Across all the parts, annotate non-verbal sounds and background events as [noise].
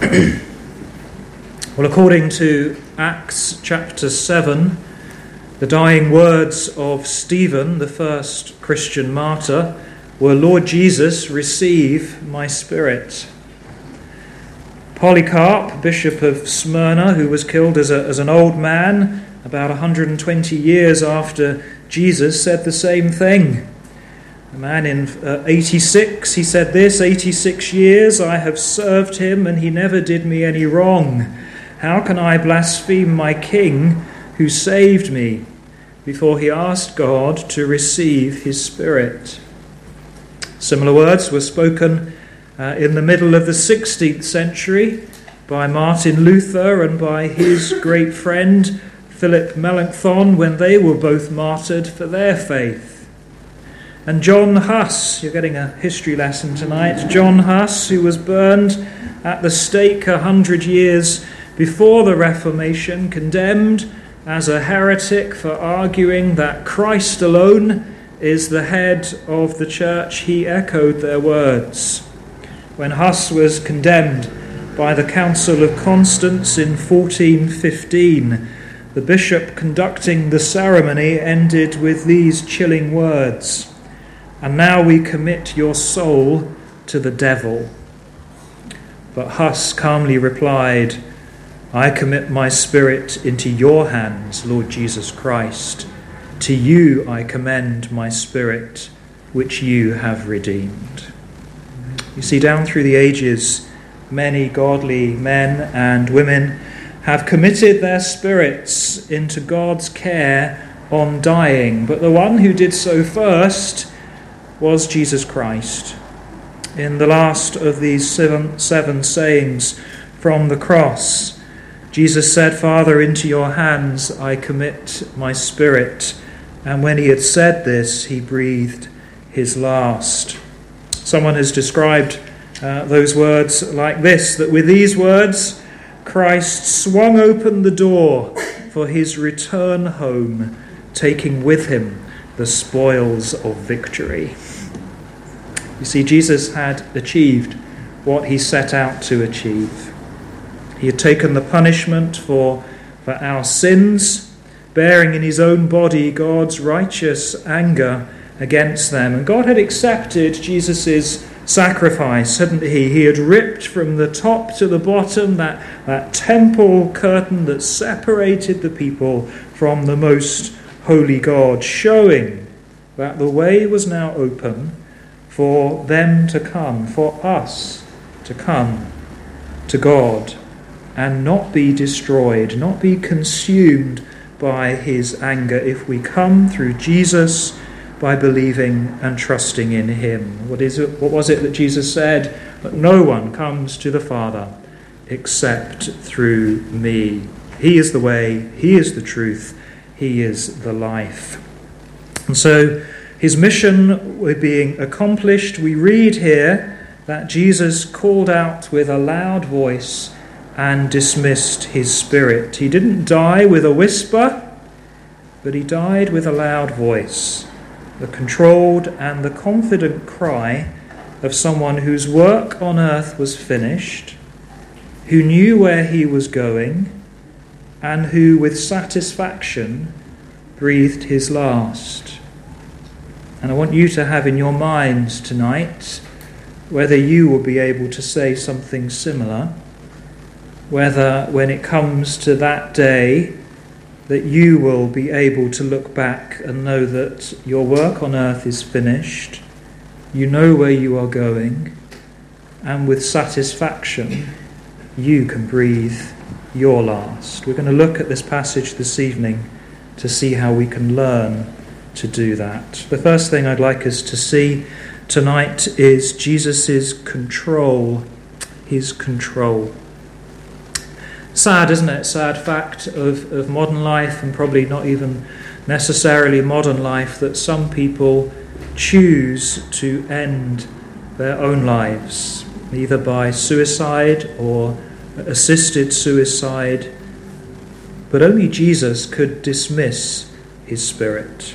[coughs] well, according to Acts chapter 7, the dying words of Stephen, the first Christian martyr, were Lord Jesus, receive my spirit. Polycarp, Bishop of Smyrna, who was killed as, a, as an old man about 120 years after Jesus, said the same thing. A man in uh, 86, he said this 86 years I have served him, and he never did me any wrong. How can I blaspheme my king who saved me? Before he asked God to receive his spirit. Similar words were spoken uh, in the middle of the 16th century by Martin Luther and by his great friend Philip Melanchthon when they were both martyred for their faith. And John Huss, you're getting a history lesson tonight. John Huss, who was burned at the stake a hundred years before the Reformation, condemned as a heretic for arguing that Christ alone is the head of the church, he echoed their words. When Huss was condemned by the Council of Constance in 1415, the bishop conducting the ceremony ended with these chilling words. And now we commit your soul to the devil. But Huss calmly replied, I commit my spirit into your hands, Lord Jesus Christ. To you I commend my spirit, which you have redeemed. You see, down through the ages, many godly men and women have committed their spirits into God's care on dying, but the one who did so first was Jesus Christ. In the last of these seven, seven sayings from the cross, Jesus said, Father, into your hands I commit my spirit. And when he had said this, he breathed his last. Someone has described uh, those words like this that with these words, Christ swung open the door for his return home, taking with him the spoils of victory. You see, Jesus had achieved what he set out to achieve. He had taken the punishment for, for our sins, bearing in his own body God's righteous anger against them. And God had accepted Jesus' sacrifice, hadn't he? He had ripped from the top to the bottom that, that temple curtain that separated the people from the most holy God, showing that the way was now open for them to come, for us to come to God and not be destroyed, not be consumed by his anger if we come through Jesus by believing and trusting in him. What is it what was it that Jesus said? That no one comes to the Father except through me. He is the way, he is the truth, he is the life. And so his mission being accomplished, we read here that Jesus called out with a loud voice and dismissed his spirit. He didn't die with a whisper, but he died with a loud voice, the controlled and the confident cry of someone whose work on earth was finished, who knew where he was going, and who with satisfaction breathed his last. And I want you to have in your minds tonight whether you will be able to say something similar, whether when it comes to that day, that you will be able to look back and know that your work on earth is finished, you know where you are going, and with satisfaction you can breathe your last. We're going to look at this passage this evening to see how we can learn to do that. The first thing I'd like us to see tonight is Jesus' control. His control. Sad, isn't it? Sad fact of, of modern life, and probably not even necessarily modern life, that some people choose to end their own lives, either by suicide or assisted suicide. But only Jesus could dismiss his spirit.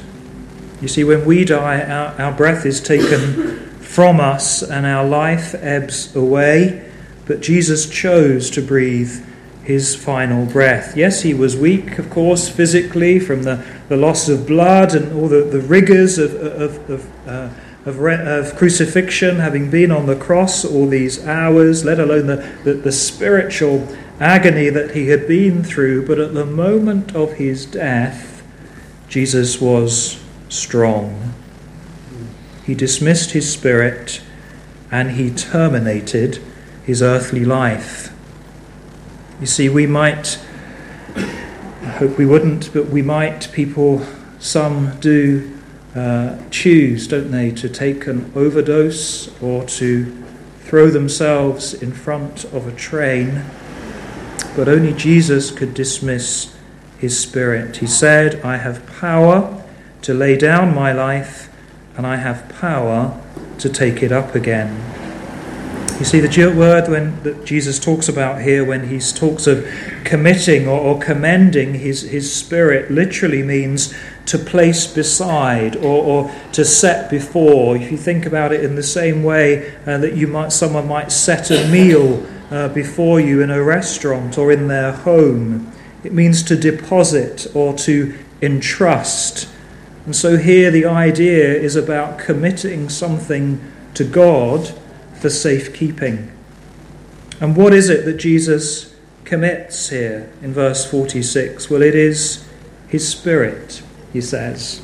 You see, when we die, our, our breath is taken from us and our life ebbs away. but Jesus chose to breathe his final breath. Yes, he was weak, of course, physically from the, the loss of blood and all the, the rigors of, of, of, uh, of, of, crucifixion, having been on the cross all these hours, let alone the, the, the spiritual agony that he had been through. But at the moment of his death, Jesus was strong. He dismissed his spirit and he terminated his earthly life. You see, we might, I hope we wouldn't, but we might, people, some do uh, choose, don't they, to take an overdose or to throw themselves in front of a train. But only Jesus could dismiss his spirit. He said, I have power to lay down my life, and I have power to take it up again. You see, the word when, that Jesus talks about here, when he talks of committing or, or commending his, his spirit, literally means to place beside or, or to set before. If you think about it in the same way uh, that you might, someone might set a meal uh, before you in a restaurant or in their home, it means to deposit or to entrust. And so here the idea is about committing something to God for safekeeping. And what is it that Jesus commits here in verse 46? Well, it is his Spirit, he says.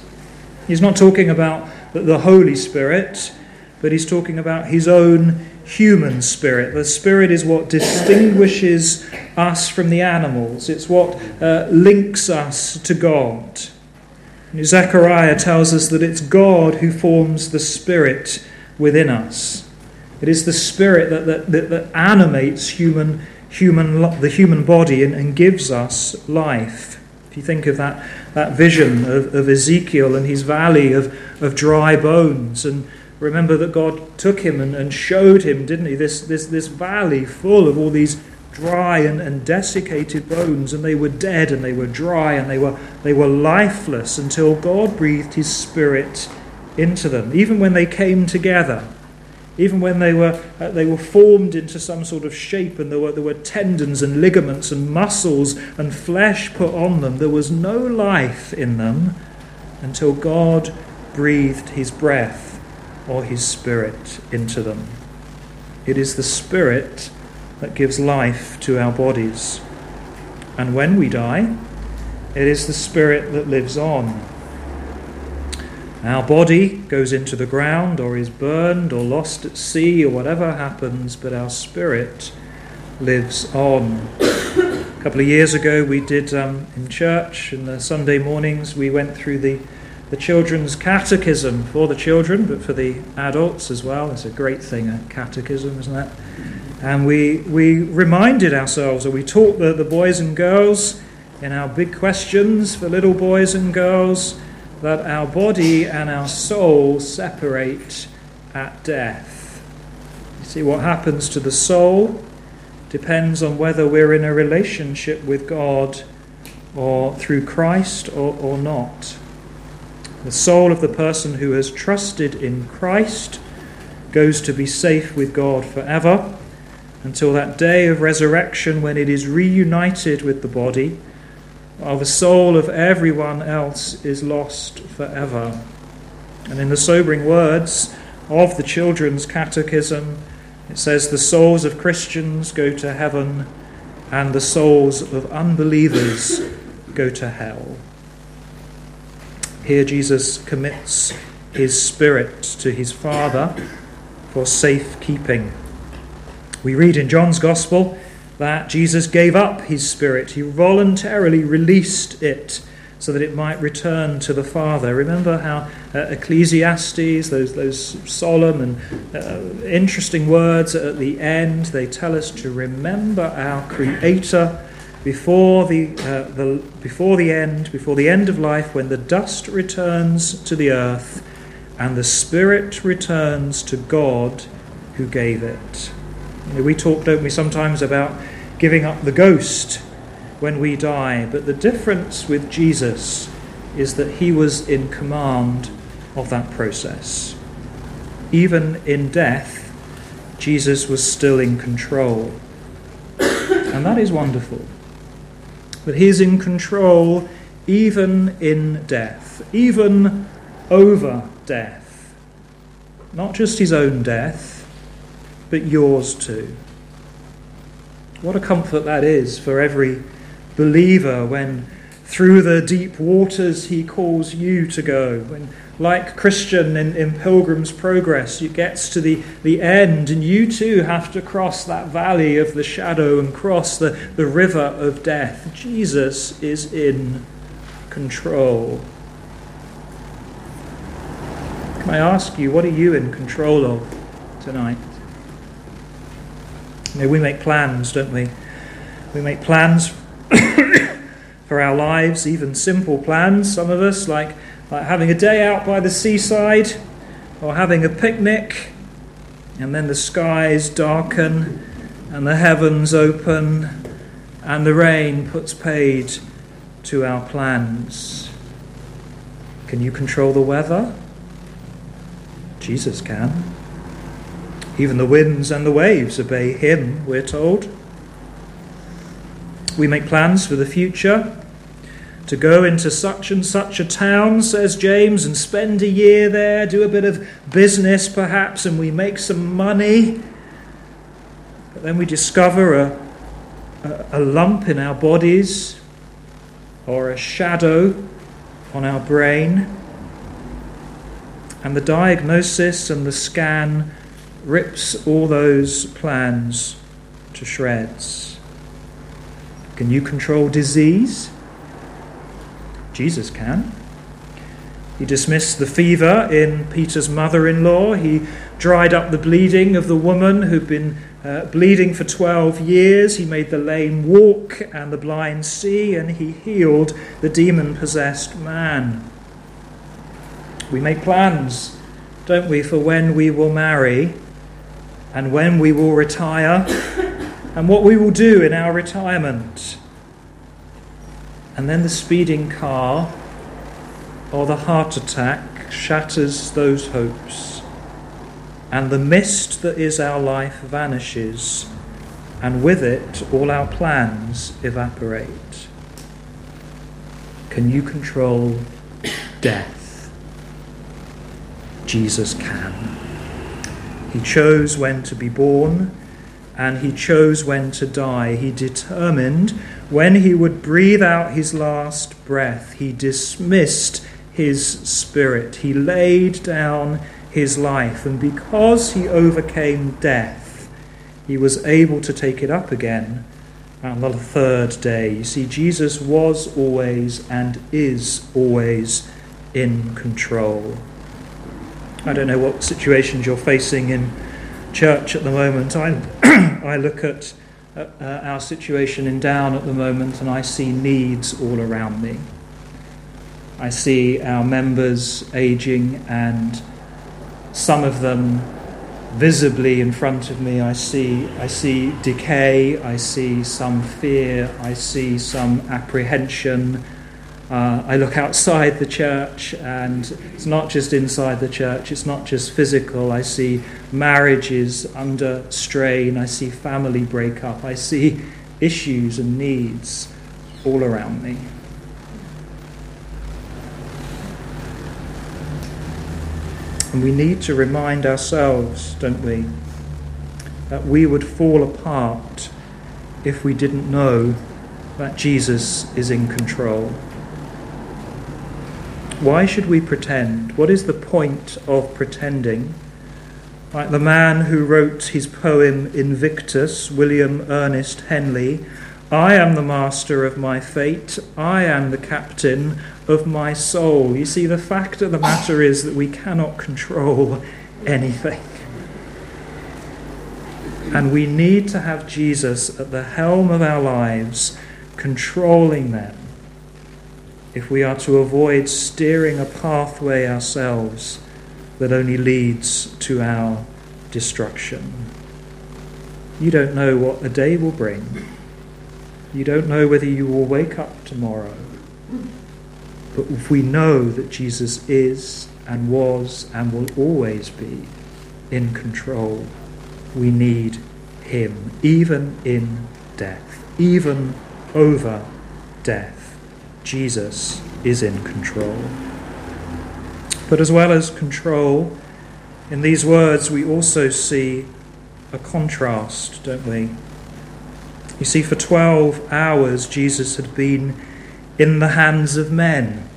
He's not talking about the Holy Spirit, but he's talking about his own human spirit. The spirit is what distinguishes us from the animals, it's what uh, links us to God. Zechariah tells us that it's God who forms the spirit within us. It is the spirit that, that, that, that animates human, human, the human body and, and, gives us life. If you think of that, that vision of, of Ezekiel and his valley of, of dry bones, and remember that God took him and, and showed him, didn't he, this, this, this valley full of all these dry and, and desiccated bones, and they were dead and they were dry and they were, they were lifeless until God breathed his spirit into them. Even when they came together, even when they were, uh, they were formed into some sort of shape and there were, there were tendons and ligaments and muscles and flesh put on them, there was no life in them until God breathed his breath or his spirit into them. It is the spirit that gives life to our bodies. And when we die, it is the spirit that lives on our body goes into the ground or is burned or lost at sea or whatever happens, but our spirit lives on. A couple of years ago, we did um, in church, in the Sunday mornings, we went through the, the children's catechism for the children, but for the adults as well. It's a great thing, a catechism, isn't it? And we, we reminded ourselves, or we taught the, the boys and girls in our big questions for little boys and girls that our body and our soul separate at death. You see, what happens to the soul depends on whether we're in a relationship with God or through Christ or, or not. The soul of the person who has trusted in Christ goes to be safe with God forever until that day of resurrection when it is reunited with the body while the soul of everyone else is lost forever. And in the sobering words of the Children's Catechism, it says, The souls of Christians go to heaven, and the souls of unbelievers go to hell. Here, Jesus commits his spirit to his Father for safekeeping. We read in John's Gospel that Jesus gave up his spirit. He voluntarily released it so that it might return to the Father. Remember how uh, Ecclesiastes, those, those solemn and uh, interesting words at the end, they tell us to remember our Creator before the, uh, the, before the end, before the end of life, when the dust returns to the earth and the Spirit returns to God who gave it. We talk, don't we, sometimes about giving up the ghost when we die, but the difference with Jesus is that he was in command of that process. Even in death, Jesus was still in control. And that is wonderful. But He's in control even in death, even over death. Not just His own death, but yours too. What a comfort that is for every believer when through the deep waters he calls you to go. When, like Christian in, in Pilgrim's Progress, you gets to the, the end and you too have to cross that valley of the shadow and cross the, the river of death. Jesus is in control. Can I ask you, what are you in control of tonight? Know, we make plans, don't we? We make plans [coughs] for our lives, even simple plans, some of us, like, like having a day out by the seaside or having a picnic, and then the skies darken and the heavens open and the rain puts paid to our plans. Can you control the weather? Jesus can. Even the winds and the waves obey him, we're told. We make plans for the future to go into such and such a town, says James, and spend a year there, do a bit of business perhaps, and we make some money. But then we discover a, a, a lump in our bodies or a shadow on our brain. And the diagnosis and the scan rips all those plans to shreds. Can you control disease? Jesus can. He dismissed the fever in Peter's mother in law. He dried up the bleeding of the woman who'd been uh, bleeding for 12 years. He made the lame walk and the blind see, and he healed the demon possessed man. We make plans, don't we, for when we will marry and when we will retire and what we will do in our retirement. And then the speeding car or the heart attack shatters those hopes, and the mist that is our life vanishes, and with it all our plans evaporate. Can you control death? Jesus can. He chose when to be born and he chose when to die. He determined when he would breathe out his last breath. He dismissed his spirit. He laid down his life. And because he overcame death, he was able to take it up again on the third day. You see, Jesus was always and is always in control. I don't know what situations you're facing in church at the moment. I, [clears throat] I look at uh, our situation in Down at the moment and I see needs all around me. I see our members aging and some of them visibly in front of me. I see, I see decay, I see some fear, I see some apprehension, uh, I look outside the church, and it's not just inside the church, it's not just physical. I see marriages under strain, I see family breakup, I see issues and needs all around me. And we need to remind ourselves, don't we, that we would fall apart if we didn't know that Jesus is in control. Why should we pretend? What is the point of pretending? Like the man who wrote his poem Invictus, William Ernest Henley, I am the master of my fate, I am the captain of my soul. You see, the fact of the matter is that we cannot control anything. And we need to have Jesus at the helm of our lives, controlling them if we are to avoid steering a pathway ourselves that only leads to our destruction. You don't know what the day will bring. You don't know whether you will wake up tomorrow. But if we know that Jesus is and was and will always be in control, we need him, even in death, even over death. Jesus is in control. But as well as control, in these words we also see a contrast, don't we? You see, for 12 hours Jesus had been in the hands of men.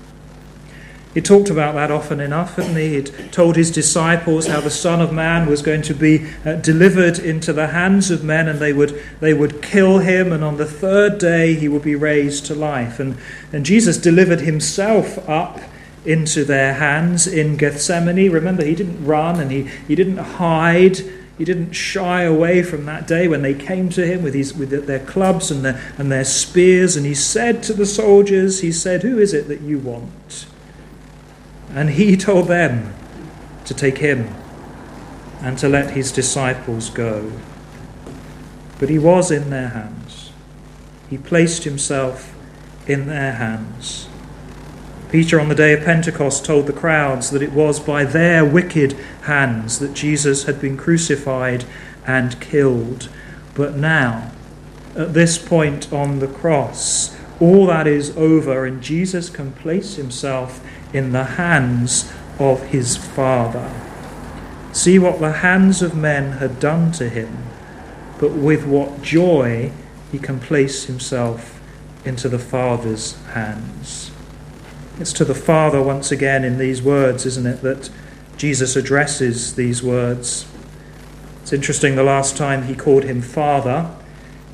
He talked about that often enough, hadn't he? He'd told his disciples how the Son of Man was going to be uh, delivered into the hands of men and they would, they would kill him, and on the third day he would be raised to life. And, and Jesus delivered himself up into their hands in Gethsemane. Remember, he didn't run and he, he didn't hide. He didn't shy away from that day when they came to him with, his, with their clubs and their, and their spears. And he said to the soldiers, He said, Who is it that you want? And he told them to take him and to let his disciples go. But he was in their hands. He placed himself in their hands. Peter, on the day of Pentecost, told the crowds that it was by their wicked hands that Jesus had been crucified and killed. But now, at this point on the cross, all that is over, and Jesus can place himself in the hands of his Father. See what the hands of men had done to him, but with what joy he can place himself into the Father's hands. It's to the Father once again in these words, isn't it, that Jesus addresses these words. It's interesting, the last time he called him Father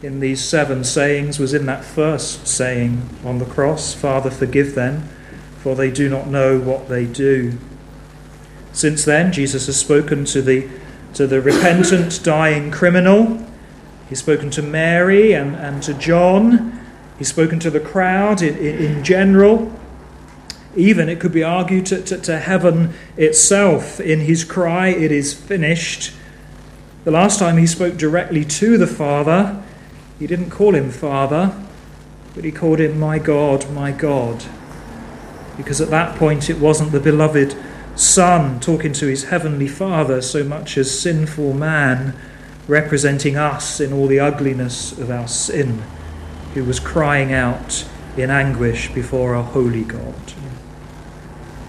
in these seven sayings was in that first saying on the cross Father, forgive them for they do not know what they do. Since then, Jesus has spoken to the, to the repentant, dying criminal. He's spoken to Mary and, and to John. He's spoken to the crowd in, in, in general. Even, it could be argued, to, to, to heaven itself in his cry, It is finished. The last time he spoke directly to the Father, he didn't call him Father, but he called him My God, my God because at that point it wasn't the beloved Son talking to his heavenly Father so much as sinful man representing us in all the ugliness of our sin, who was crying out in anguish before our holy God.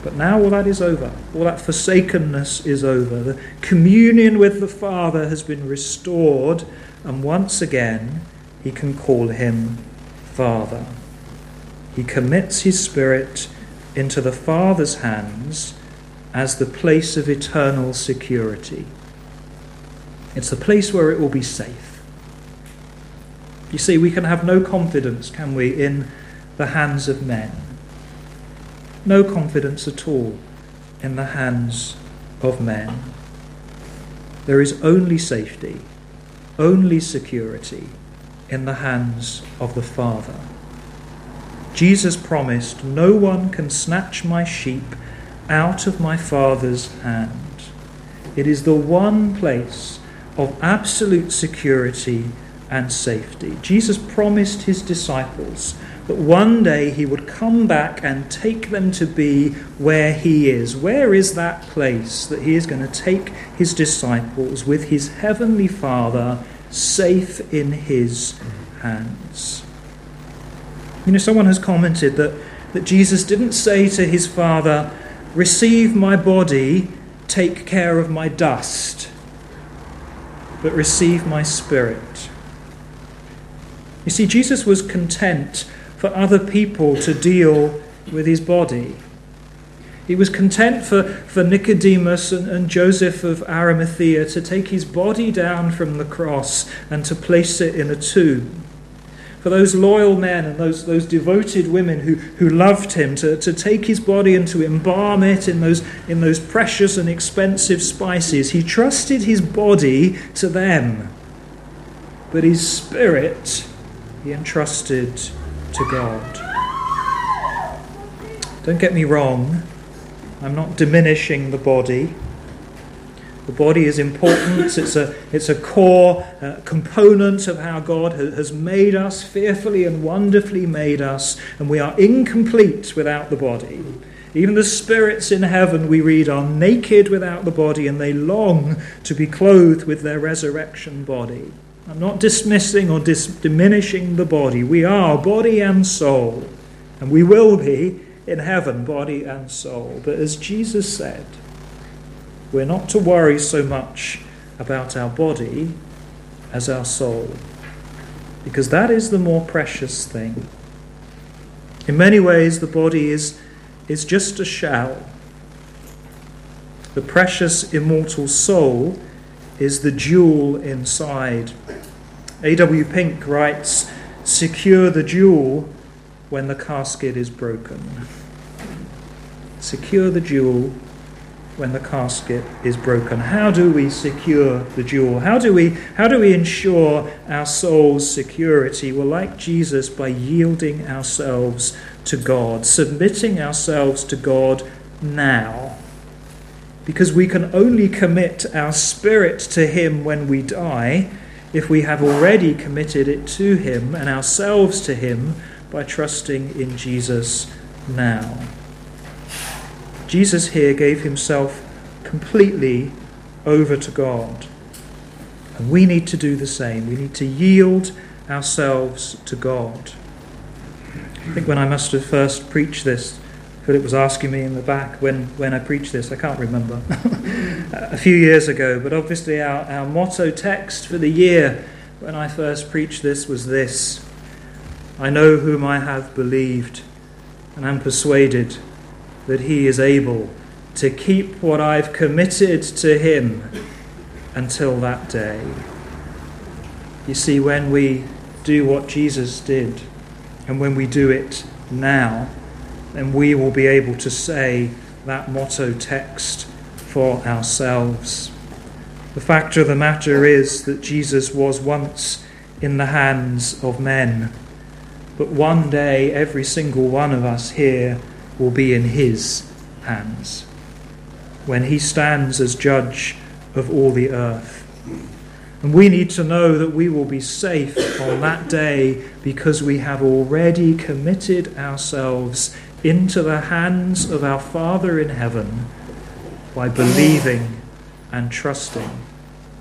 But now all that is over. All that forsakenness is over. The communion with the Father has been restored, and once again he can call him Father. He commits his spirit into the Father's hands as the place of eternal security. It's the place where it will be safe. You see, we can have no confidence, can we, in the hands of men? No confidence at all in the hands of men. There is only safety, only security in the hands of the Father. Jesus promised, No one can snatch my sheep out of my Father's hand. It is the one place of absolute security and safety. Jesus promised his disciples that one day he would come back and take them to be where he is. Where is that place that he is going to take his disciples with his heavenly Father safe in his hands? You know, someone has commented that, that Jesus didn't say to his Father, Receive my body, take care of my dust, but receive my spirit. You see, Jesus was content for other people to deal with his body. He was content for, for Nicodemus and, and Joseph of Arimathea to take his body down from the cross and to place it in a tomb for those loyal men and those, those devoted women who, who loved him, to, to take his body and to embalm it in those, in those precious and expensive spices. He trusted his body to them, but his spirit he entrusted to God. Don't get me wrong, I'm not diminishing the body. The body is important. It's a, it's a core uh, component of how God has made us, fearfully and wonderfully made us, and we are incomplete without the body. Even the spirits in heaven, we read, are naked without the body, and they long to be clothed with their resurrection body. I'm not dismissing or dis- diminishing the body. We are body and soul, and we will be in heaven, body and soul. But as Jesus said, we're not to worry so much about our body as our soul, because that is the more precious thing. In many ways, the body is, is just a shell. The precious immortal soul is the jewel inside. A.W. Pink writes Secure the jewel when the casket is broken. Secure the jewel when the casket is broken. How do we secure the jewel? How do we, how do we ensure our soul's security? Well, like Jesus, by yielding ourselves to God, submitting ourselves to God now. Because we can only commit our spirit to Him when we die if we have already committed it to Him and ourselves to Him by trusting in Jesus now. Jesus here gave himself completely over to God. And we need to do the same. We need to yield ourselves to God. I think when I must have first preached this, Philip was asking me in the back when, when I preached this, I can't remember, [laughs] a few years ago, but obviously our, our motto text for the year when I first preached this was this I know whom I have believed and am persuaded that He is able to keep what I've committed to Him until that day. You see, when we do what Jesus did, and when we do it now, then we will be able to say that motto text for ourselves. The fact of the matter is that Jesus was once in the hands of men, but one day every single one of us here will be in his hands when he stands as judge of all the earth. And we need to know that we will be safe on that day because we have already committed ourselves into the hands of our Father in heaven by believing and trusting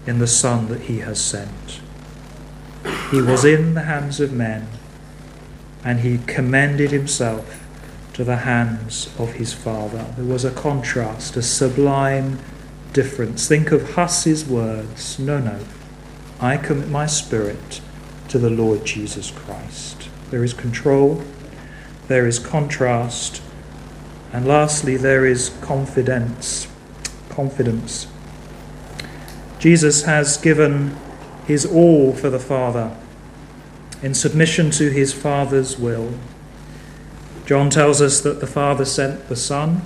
in the Son that he has sent. He was in the hands of men and he commended himself to the hands of his father. There was a contrast, a sublime difference. Think of Huss's words No, no, I commit my spirit to the Lord Jesus Christ. There is control, there is contrast, and lastly, there is confidence. Confidence. Jesus has given his all for the Father in submission to his Father's will. John tells us that the Father sent the Son,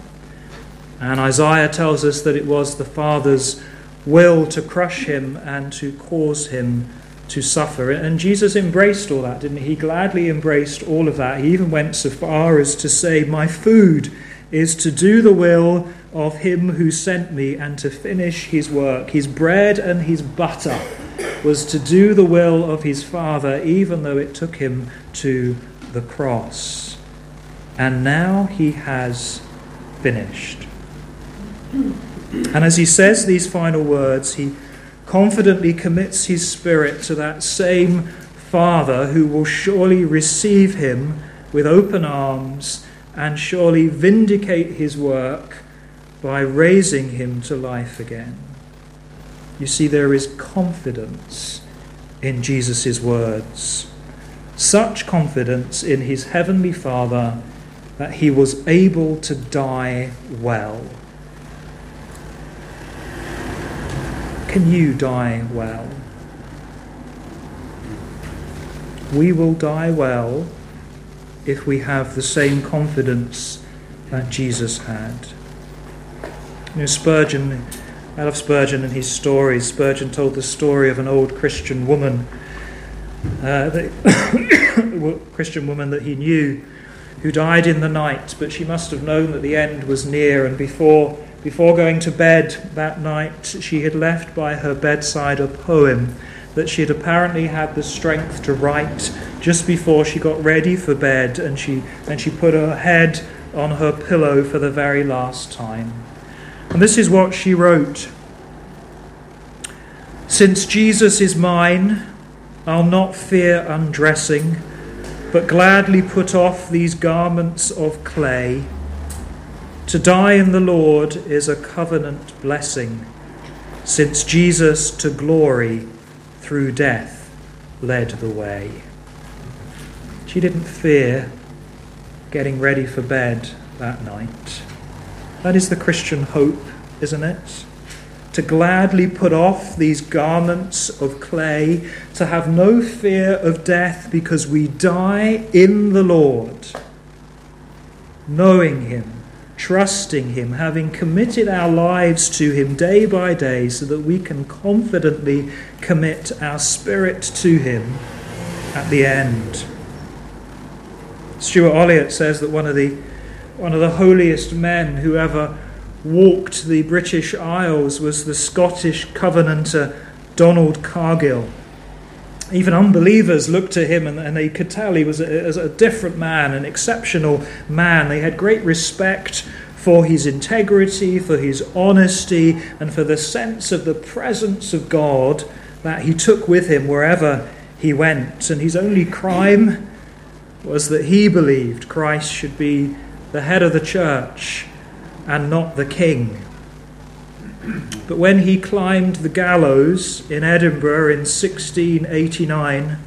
and Isaiah tells us that it was the Father's will to crush him and to cause him to suffer. And Jesus embraced all that, didn't he? He gladly embraced all of that. He even went so far as to say, My food is to do the will of him who sent me and to finish his work. His bread and his butter was to do the will of his Father, even though it took him to the cross. And now he has finished. And as he says these final words, he confidently commits his spirit to that same Father who will surely receive him with open arms and surely vindicate his work by raising him to life again. You see, there is confidence in Jesus' words. Such confidence in his heavenly Father that he was able to die well. Can you die well? We will die well if we have the same confidence that Jesus had. You know, Spurgeon, I love Spurgeon and his stories. Spurgeon told the story of an old Christian woman, uh, the [coughs] Christian woman that he knew who died in the night, but she must have known that the end was near, and before, before going to bed that night, she had left by her bedside a poem that she had apparently had the strength to write just before she got ready for bed, and she, and she put her head on her pillow for the very last time. And this is what she wrote Since Jesus is mine, I'll not fear undressing, but gladly put off these garments of clay. To die in the Lord is a covenant blessing, since Jesus to glory through death led the way. She didn't fear getting ready for bed that night. That is the Christian hope, isn't it? To gladly put off these garments of clay, to have no fear of death because we die in the Lord, knowing Him, trusting Him, having committed our lives to Him day by day so that we can confidently commit our spirit to Him at the end. Stuart Olyott says that one of the one of the holiest men who ever walked the British Isles was the Scottish Covenanter Donald Cargill. Even unbelievers looked to him and, and they could tell he was a, a different man, an exceptional man. They had great respect for his integrity, for his honesty, and for the sense of the presence of God that he took with him wherever he went. And his only crime was that he believed Christ should be the head of the church and not the king. But when he climbed the gallows in Edinburgh in 1689, I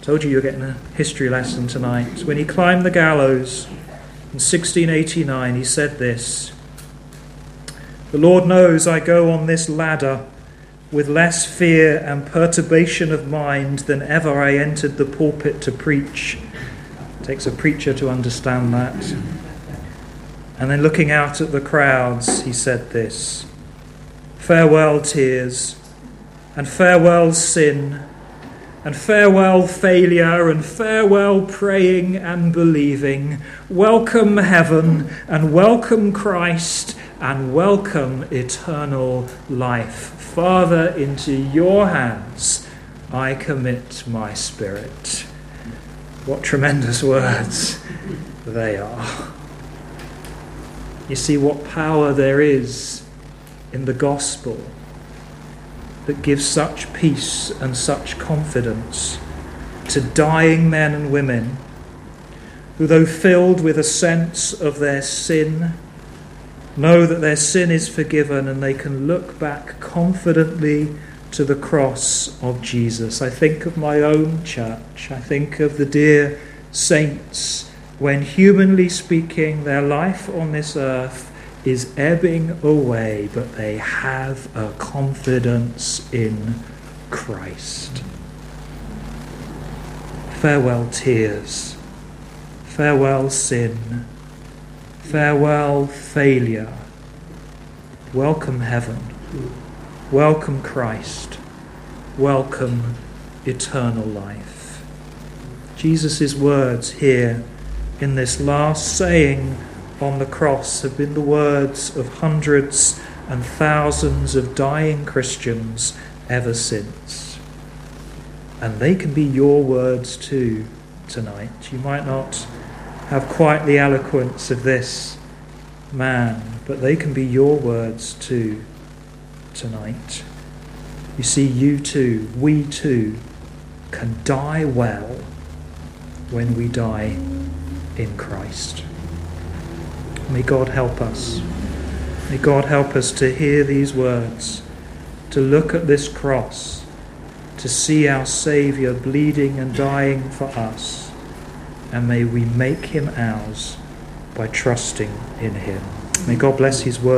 told you you're getting a history lesson tonight. When he climbed the gallows in 1689, he said this The Lord knows I go on this ladder with less fear and perturbation of mind than ever I entered the pulpit to preach. It takes a preacher to understand that. And then looking out at the crowds, he said this Farewell, tears, and farewell, sin, and farewell, failure, and farewell, praying and believing. Welcome, heaven, and welcome, Christ, and welcome, eternal life. Father, into your hands I commit my spirit. What tremendous words they are. You see what power there is in the gospel that gives such peace and such confidence to dying men and women who, though filled with a sense of their sin, know that their sin is forgiven and they can look back confidently to the cross of Jesus. I think of my own church. I think of the dear saints when, humanly speaking, their life on this earth is ebbing away, but they have a confidence in Christ. Farewell, tears. Farewell, sin. Farewell, failure. Welcome, heaven. Welcome, Christ. Welcome, eternal life. Jesus' words here in this last saying on the cross have been the words of hundreds and thousands of dying Christians ever since. And they can be your words too tonight. You might not have quite the eloquence of this man, but they can be your words too tonight. You see, you too, we too, can die well when we die in Christ. May God help us. May God help us to hear these words, to look at this cross, to see our Saviour bleeding and dying for us and may we make him ours by trusting in him. May God bless his word.